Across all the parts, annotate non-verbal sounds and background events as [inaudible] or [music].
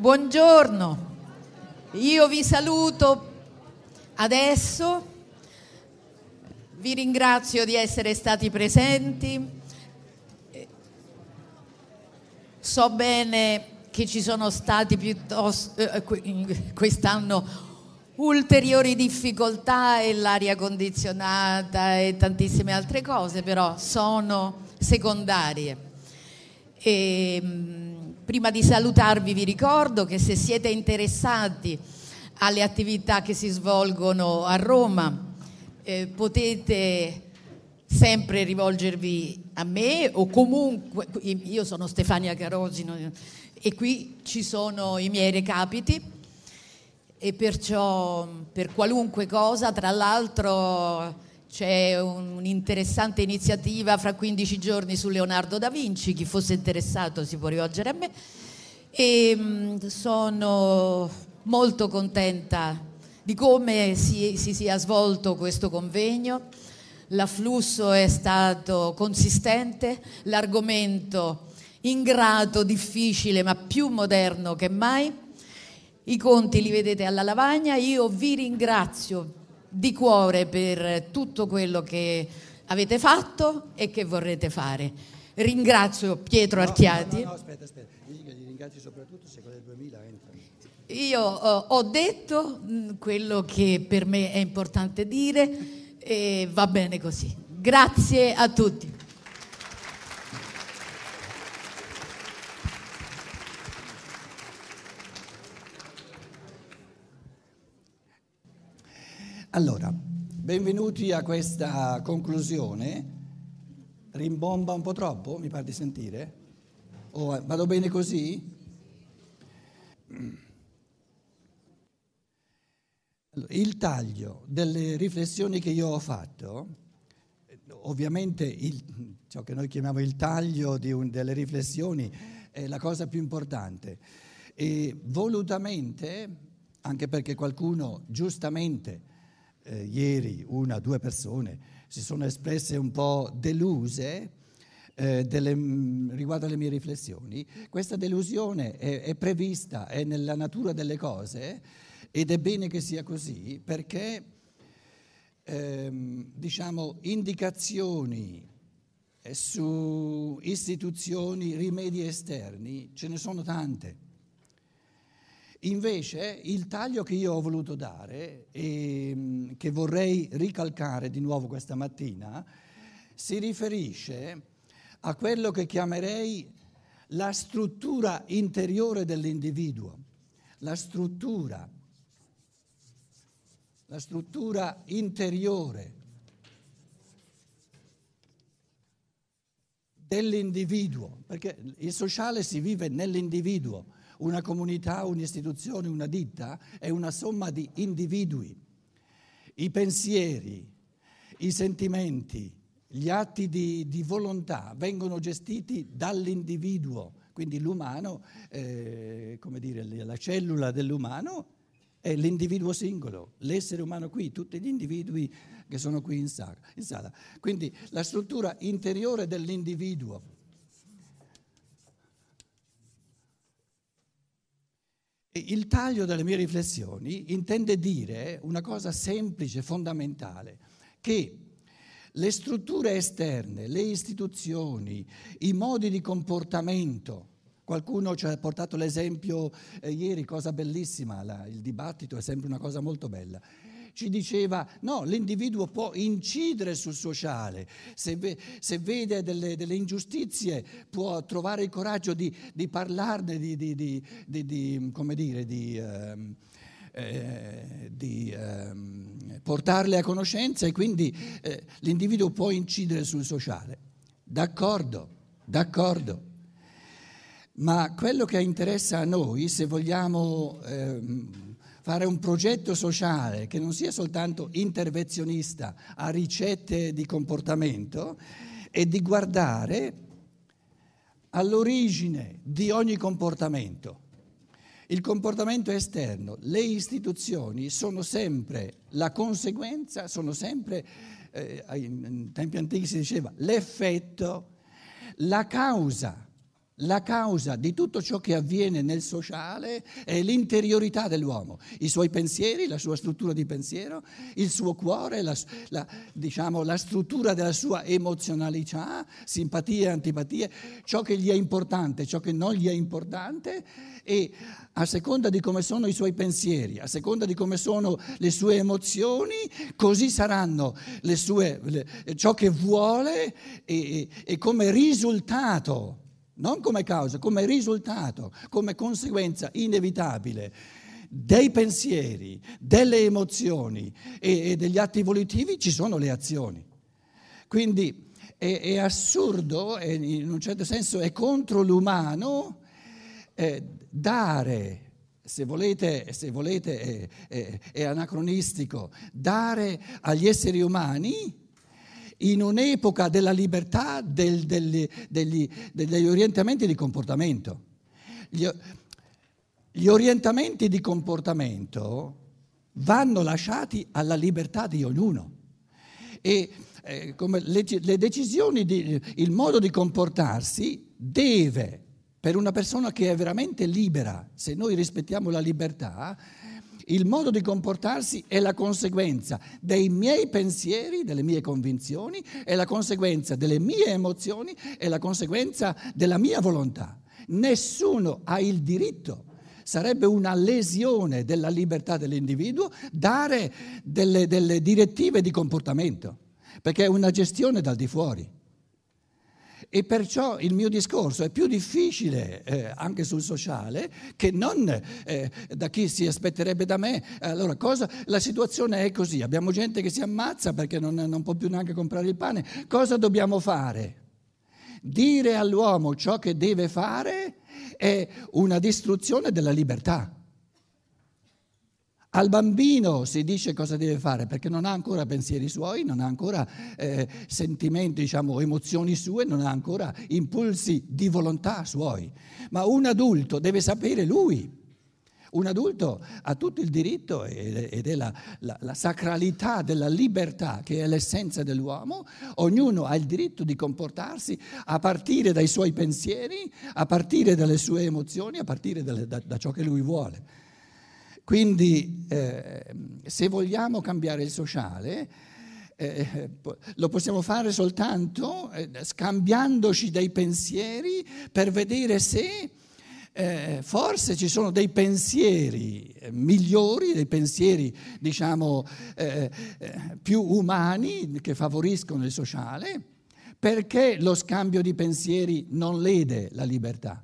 Buongiorno, io vi saluto adesso, vi ringrazio di essere stati presenti, so bene che ci sono stati piuttosto eh, quest'anno ulteriori difficoltà e l'aria condizionata e tantissime altre cose, però sono secondarie. E, Prima di salutarvi vi ricordo che se siete interessati alle attività che si svolgono a Roma eh, potete sempre rivolgervi a me o comunque, io sono Stefania Carosino e qui ci sono i miei recapiti. E perciò per qualunque cosa, tra l'altro c'è un'interessante iniziativa fra 15 giorni su Leonardo da Vinci, chi fosse interessato si può rivolgere a me e mm, sono molto contenta di come si, si sia svolto questo convegno. L'afflusso è stato consistente, l'argomento ingrato, difficile, ma più moderno che mai. I conti li vedete alla lavagna. Io vi ringrazio di cuore per tutto quello che avete fatto e che vorrete fare. Ringrazio Pietro Archiati. No, no, no, aspetta, aspetta, gli ringrazio soprattutto se quelle 2000 entrano. Io ho, ho detto mm, quello che per me è importante dire e va bene così. Grazie a tutti. Allora, benvenuti a questa conclusione. Rimbomba un po' troppo, mi pare di sentire? Oh, vado bene così? Il taglio delle riflessioni che io ho fatto, ovviamente il, ciò che noi chiamiamo il taglio un, delle riflessioni è la cosa più importante e volutamente, anche perché qualcuno giustamente eh, ieri una o due persone si sono espresse un po' deluse eh, delle, mm, riguardo alle mie riflessioni. Questa delusione è, è prevista, è nella natura delle cose ed è bene che sia così perché ehm, diciamo indicazioni su istituzioni, rimedi esterni, ce ne sono tante. Invece il taglio che io ho voluto dare e mm, che vorrei ricalcare di nuovo questa mattina si riferisce a quello che chiamerei la struttura interiore dell'individuo, la struttura, la struttura interiore dell'individuo, perché il sociale si vive nell'individuo una comunità, un'istituzione, una ditta è una somma di individui. I pensieri, i sentimenti, gli atti di, di volontà vengono gestiti dall'individuo, quindi l'umano, eh, come dire, la cellula dell'umano è l'individuo singolo, l'essere umano qui, tutti gli individui che sono qui in sala. Quindi la struttura interiore dell'individuo Il taglio delle mie riflessioni intende dire una cosa semplice, fondamentale, che le strutture esterne, le istituzioni, i modi di comportamento, qualcuno ci ha portato l'esempio eh, ieri, cosa bellissima, la, il dibattito è sempre una cosa molto bella ci diceva no, l'individuo può incidere sul sociale, se, ve, se vede delle, delle, ingiustizie può trovare il coraggio di, di parlarne, di, di, di, come dire, di... Ehm, eh, di eh, portarle a conoscenza e quindi eh, l'individuo può incidere sul sociale. D'accordo, d'accordo. Ma quello che interessa a noi, se vogliamo ehm, fare un progetto sociale che non sia soltanto intervenzionista a ricette di comportamento e di guardare all'origine di ogni comportamento. Il comportamento esterno, le istituzioni sono sempre la conseguenza, sono sempre, eh, in tempi antichi si diceva, l'effetto, la causa la causa di tutto ciò che avviene nel sociale è l'interiorità dell'uomo, i suoi pensieri, la sua struttura di pensiero, il suo cuore, la, la, diciamo, la struttura della sua emozionalità, simpatie e antipatie, ciò che gli è importante, ciò che non gli è importante e a seconda di come sono i suoi pensieri, a seconda di come sono le sue emozioni, così saranno le sue, le, ciò che vuole e, e come risultato non come causa, come risultato, come conseguenza inevitabile dei pensieri, delle emozioni e, e degli atti volitivi ci sono le azioni. Quindi è, è assurdo, è, in un certo senso è contro l'umano eh, dare se volete, se volete è, è, è, anacronistico, dare agli esseri umani in un'epoca della libertà del, degli, degli, degli orientamenti di comportamento. Gli, gli orientamenti di comportamento vanno lasciati alla libertà di ognuno. E eh, le, le, decisioni, di, il modo di comportarsi deve, per una persona che è veramente libera, se noi rispettiamo la libertà, il modo di comportarsi è la conseguenza dei miei pensieri, delle mie convinzioni, è la conseguenza delle mie emozioni, è la conseguenza della mia volontà. Nessuno ha il diritto sarebbe una lesione della libertà dell'individuo dare delle, delle, direttive di comportamento, perché è una gestione dal di fuori. E perciò il mio discorso è più difficile eh, anche sul sociale che non eh, da chi si aspetterebbe da me. Allora, cosa, la situazione è così, abbiamo gente che si ammazza perché non, non può più neanche comprare il pane. Cosa dobbiamo fare? Dire all'uomo ciò che deve fare è una distruzione della libertà. Al bambino si dice cosa deve fare perché non ha ancora pensieri suoi, non ha ancora eh, sentimenti, diciamo, emozioni sue, non ha ancora impulsi di volontà suoi. Ma un adulto deve sapere lui. Un adulto ha tutto il diritto ed è la, la, la, sacralità della libertà che è l'essenza dell'uomo, ognuno ha il diritto di comportarsi a partire dai suoi pensieri, a partire dalle sue emozioni, a partire dalle, da, da ciò che lui vuole. Quindi eh, se vogliamo cambiare il sociale, eh, lo possiamo fare soltanto eh, scambiandoci dei pensieri per vedere se eh, forse ci sono dei pensieri eh, migliori, dei pensieri diciamo eh, più umani che favoriscono il sociale, perché lo scambio di pensieri non lede la libertà.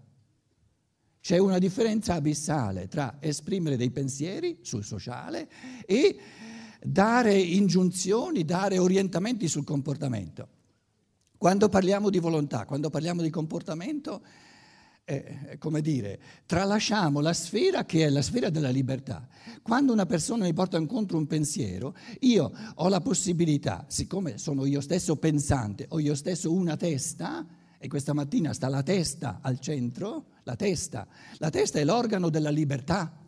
C'è una differenza abissale tra esprimere dei pensieri sul sociale e dare ingiunzioni, dare orientamenti sul comportamento. Quando parliamo di volontà, quando parliamo di comportamento, eh, come dire, tralasciamo la sfera che è la sfera della libertà. Quando una persona mi porta incontro un pensiero, io ho la possibilità, siccome sono io stesso pensante, ho io stesso una testa, e questa mattina sta la testa al centro, la testa. La testa è l'organo della libertà.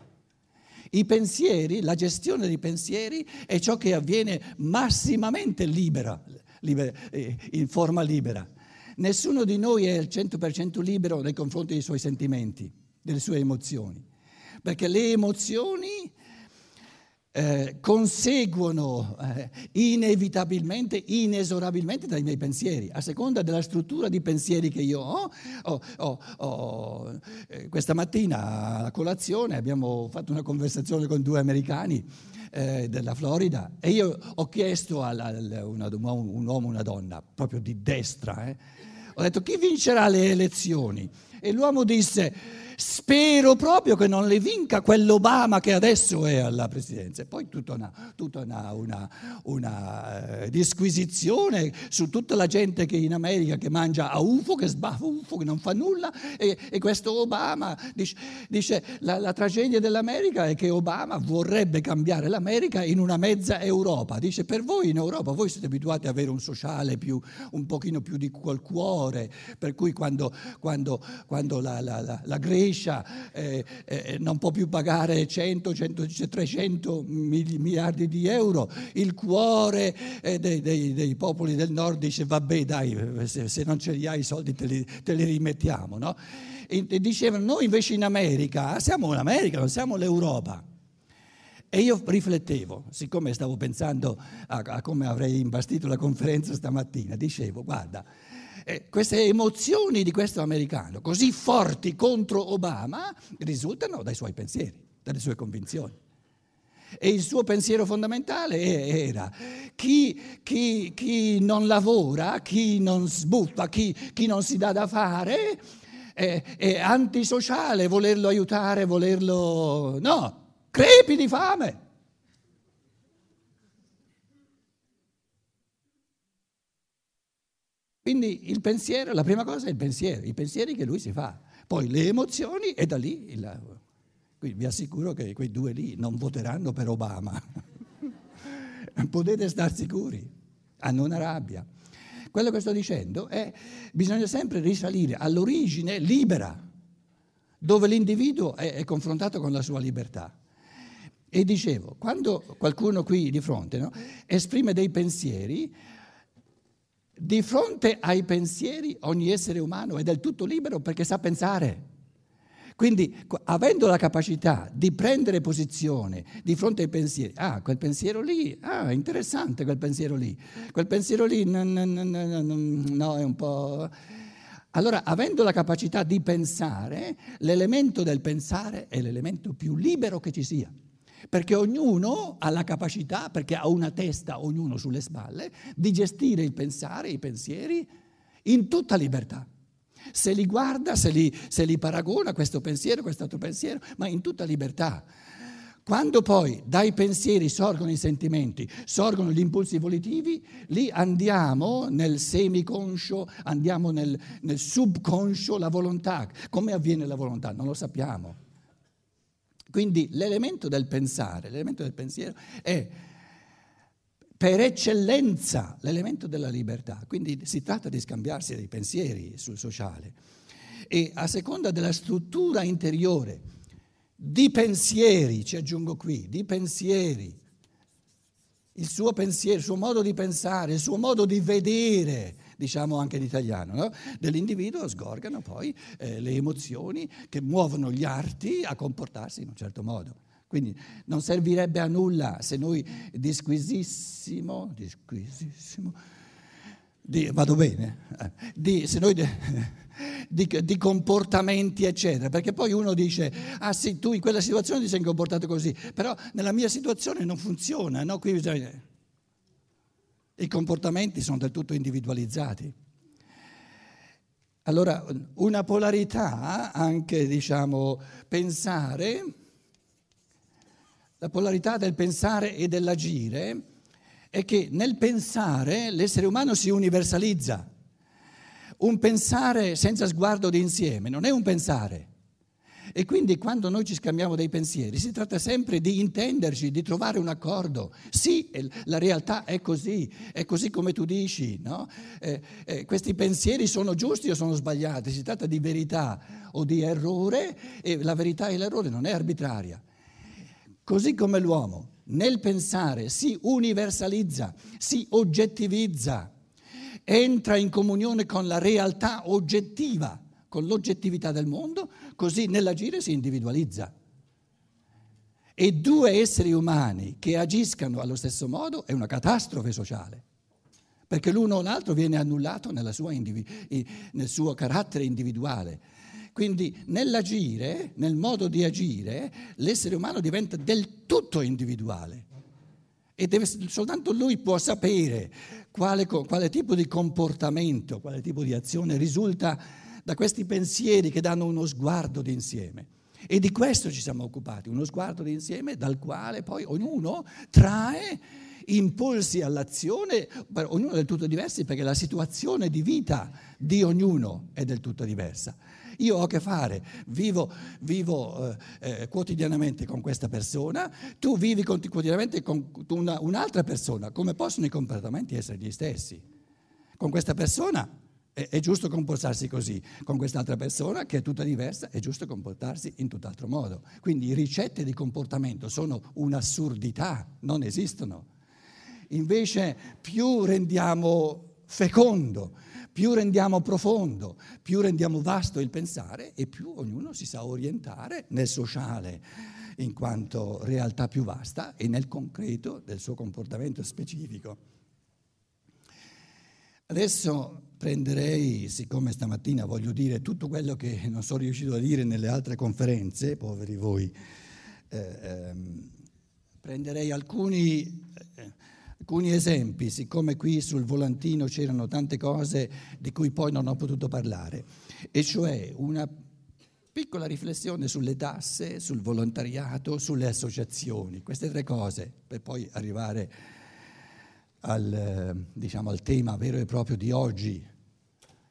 I pensieri, la gestione dei pensieri è ciò che avviene massimamente libera, libera, eh, in forma libera. Nessuno di noi è al 100% libero nei confronti dei suoi sentimenti, delle sue emozioni, perché le emozioni eh, conseguono eh, inevitabilmente, inesorabilmente dai miei pensieri, a seconda della struttura di pensieri che io ho. ho, ho, ho eh, questa mattina a colazione abbiamo fatto una conversazione con due americani eh, della Florida e io ho chiesto a un uomo e una donna, proprio di destra, ho detto chi vincerà le elezioni? E l'uomo disse Spero proprio che non le vinca quell'Obama che adesso è alla presidenza. E poi tutta una, tutta una, una, una eh, disquisizione su tutta la gente che in America che mangia a UFO, che sbaffa UFO, che non fa nulla. E, e questo Obama dice, dice la, la tragedia dell'America è che Obama vorrebbe cambiare l'America in una mezza Europa. Dice per voi in Europa, voi siete abituati ad avere un sociale più, un pochino più di col cuore, per cui quando, quando, quando la, la, la, la Grecia eh, eh, non può più pagare 100, 100 300 miliardi di euro, il cuore eh, dei, dei, dei, popoli del nord dice vabbè dai, se, se non ce li hai i soldi te li, te li rimettiamo. No? E, e dicevano noi invece in America siamo l'America, non siamo l'Europa. E io riflettevo, siccome stavo pensando a, a come avrei imbastito la conferenza stamattina, dicevo, guarda, eh, queste emozioni di questo americano così forti contro Obama risultano dai suoi pensieri, dalle sue convinzioni. E il suo pensiero fondamentale era chi, chi, chi non lavora, chi non sbutta, chi, chi, non si dà da fare, è, è antisociale volerlo aiutare, volerlo... No, crepi di fame. Quindi il pensiero, la prima cosa è il pensiero, i pensieri che lui si fa, poi le emozioni e da lì il... Quindi vi assicuro che quei due lì non voteranno per Obama. [laughs] Potete star sicuri, hanno una rabbia. Quello che sto dicendo è che bisogna sempre risalire all'origine libera, dove l'individuo è, è confrontato con la sua libertà. E dicevo, quando qualcuno qui di fronte no, esprime dei pensieri, di fronte ai pensieri ogni essere umano è del tutto libero perché sa pensare. Quindi avendo la capacità di prendere posizione di fronte ai pensieri, ah, quel pensiero lì, ah, interessante quel pensiero lì, quel pensiero lì, no, no, no, no è un po'... Allora, avendo la capacità di pensare, l'elemento del pensare è l'elemento più libero che ci sia perché ognuno ha la capacità, perché ha una testa, ognuno sulle spalle, di gestire il pensare, i pensieri, in tutta libertà. Se li guarda, se li, se li paragona, questo pensiero, quest'altro pensiero, ma in tutta libertà. Quando poi dai pensieri sorgono i sentimenti, sorgono gli impulsi volitivi, lì andiamo nel semiconscio, andiamo nel, nel subconscio, la volontà. Come avviene la volontà? Non lo sappiamo. Quindi l'elemento del pensare, l'elemento del pensiero è per eccellenza l'elemento della libertà. Quindi si tratta di scambiarsi dei pensieri sul sociale. E a seconda della struttura interiore di pensieri, ci aggiungo qui, di pensieri, il suo pensiero, il suo modo di pensare, il suo modo di vedere, diciamo anche in italiano, no? dell'individuo sgorgano poi eh, le emozioni che muovono gli arti a comportarsi in un certo modo. Quindi non servirebbe a nulla se noi disquisissimo, disquisissimo di, vado bene, eh, di, se noi [laughs] di, di, comportamenti eccetera, perché poi uno dice, ah sì, tu in quella situazione ti sei comportato così, però nella mia situazione non funziona, no? Qui bisogna... I comportamenti sono del tutto individualizzati. Allora, una polarità, anche diciamo, pensare, la polarità del pensare e dell'agire è che nel pensare l'essere umano si universalizza. Un pensare senza sguardo d'insieme non è un pensare. E quindi quando noi ci scambiamo dei pensieri si tratta sempre di intenderci, di trovare un accordo. Sì, la realtà è così, è così come tu dici. No? Eh, eh, questi pensieri sono giusti o sono sbagliati? Si tratta di verità o di errore e la verità e l'errore non è arbitraria. Così come l'uomo nel pensare si universalizza, si oggettivizza, entra in comunione con la realtà oggettiva con l'oggettività del mondo, così nell'agire si individualizza. E due esseri umani che agiscano allo stesso modo è una catastrofe sociale, perché l'uno o l'altro viene annullato individu- nel suo carattere individuale. Quindi nell'agire, nel modo di agire, l'essere umano diventa del tutto individuale e deve, soltanto lui può sapere quale, quale tipo di comportamento, quale tipo di azione risulta da questi pensieri che danno uno sguardo d'insieme. E di questo ci siamo occupati, uno sguardo d'insieme dal quale poi ognuno trae impulsi all'azione, ognuno del tutto diversi perché la situazione di vita di ognuno è del tutto diversa. Io ho a che fare, vivo, vivo eh, eh, quotidianamente con questa persona, tu vivi quotidianamente con una, un'altra persona, come possono i comportamenti essere gli stessi? Con questa persona è giusto comportarsi così, con quest'altra persona che è tutta diversa, è giusto comportarsi in tutt'altro modo. Quindi ricette di comportamento sono un'assurdità, non esistono. Invece più rendiamo fecondo, più rendiamo profondo, più rendiamo vasto il pensare e più ognuno si sa orientare nel sociale in quanto realtà più vasta e nel concreto del suo comportamento specifico. Adesso prenderei, siccome stamattina voglio dire tutto quello che non sono riuscito a dire nelle altre conferenze, poveri voi, eh, ehm, prenderei alcuni, eh, alcuni esempi, siccome qui sul volantino c'erano tante cose di cui poi non ho potuto parlare, e cioè una piccola riflessione sulle tasse, sul volontariato, sulle associazioni, queste tre cose, per poi arrivare a al, diciamo, al tema vero e proprio di oggi.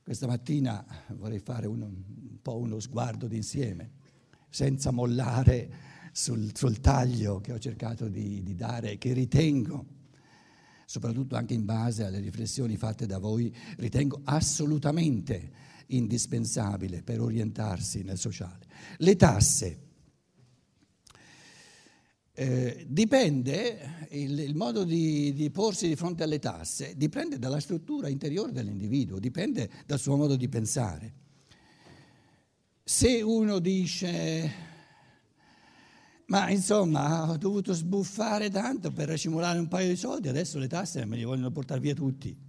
Questa mattina vorrei fare un, un po' uno sguardo d'insieme, senza mollare sul, sul taglio che ho cercato di, di dare che ritengo, soprattutto anche in base alle riflessioni fatte da voi, ritengo assolutamente indispensabile per orientarsi nel sociale. Le tasse eh, dipende, il, il modo di, di, porsi di fronte alle tasse dipende dalla struttura interiore dell'individuo, dipende dal suo modo di pensare. Se uno dice, ma insomma ho dovuto sbuffare tanto per racimolare un paio di soldi, adesso le tasse me li vogliono portare via tutti.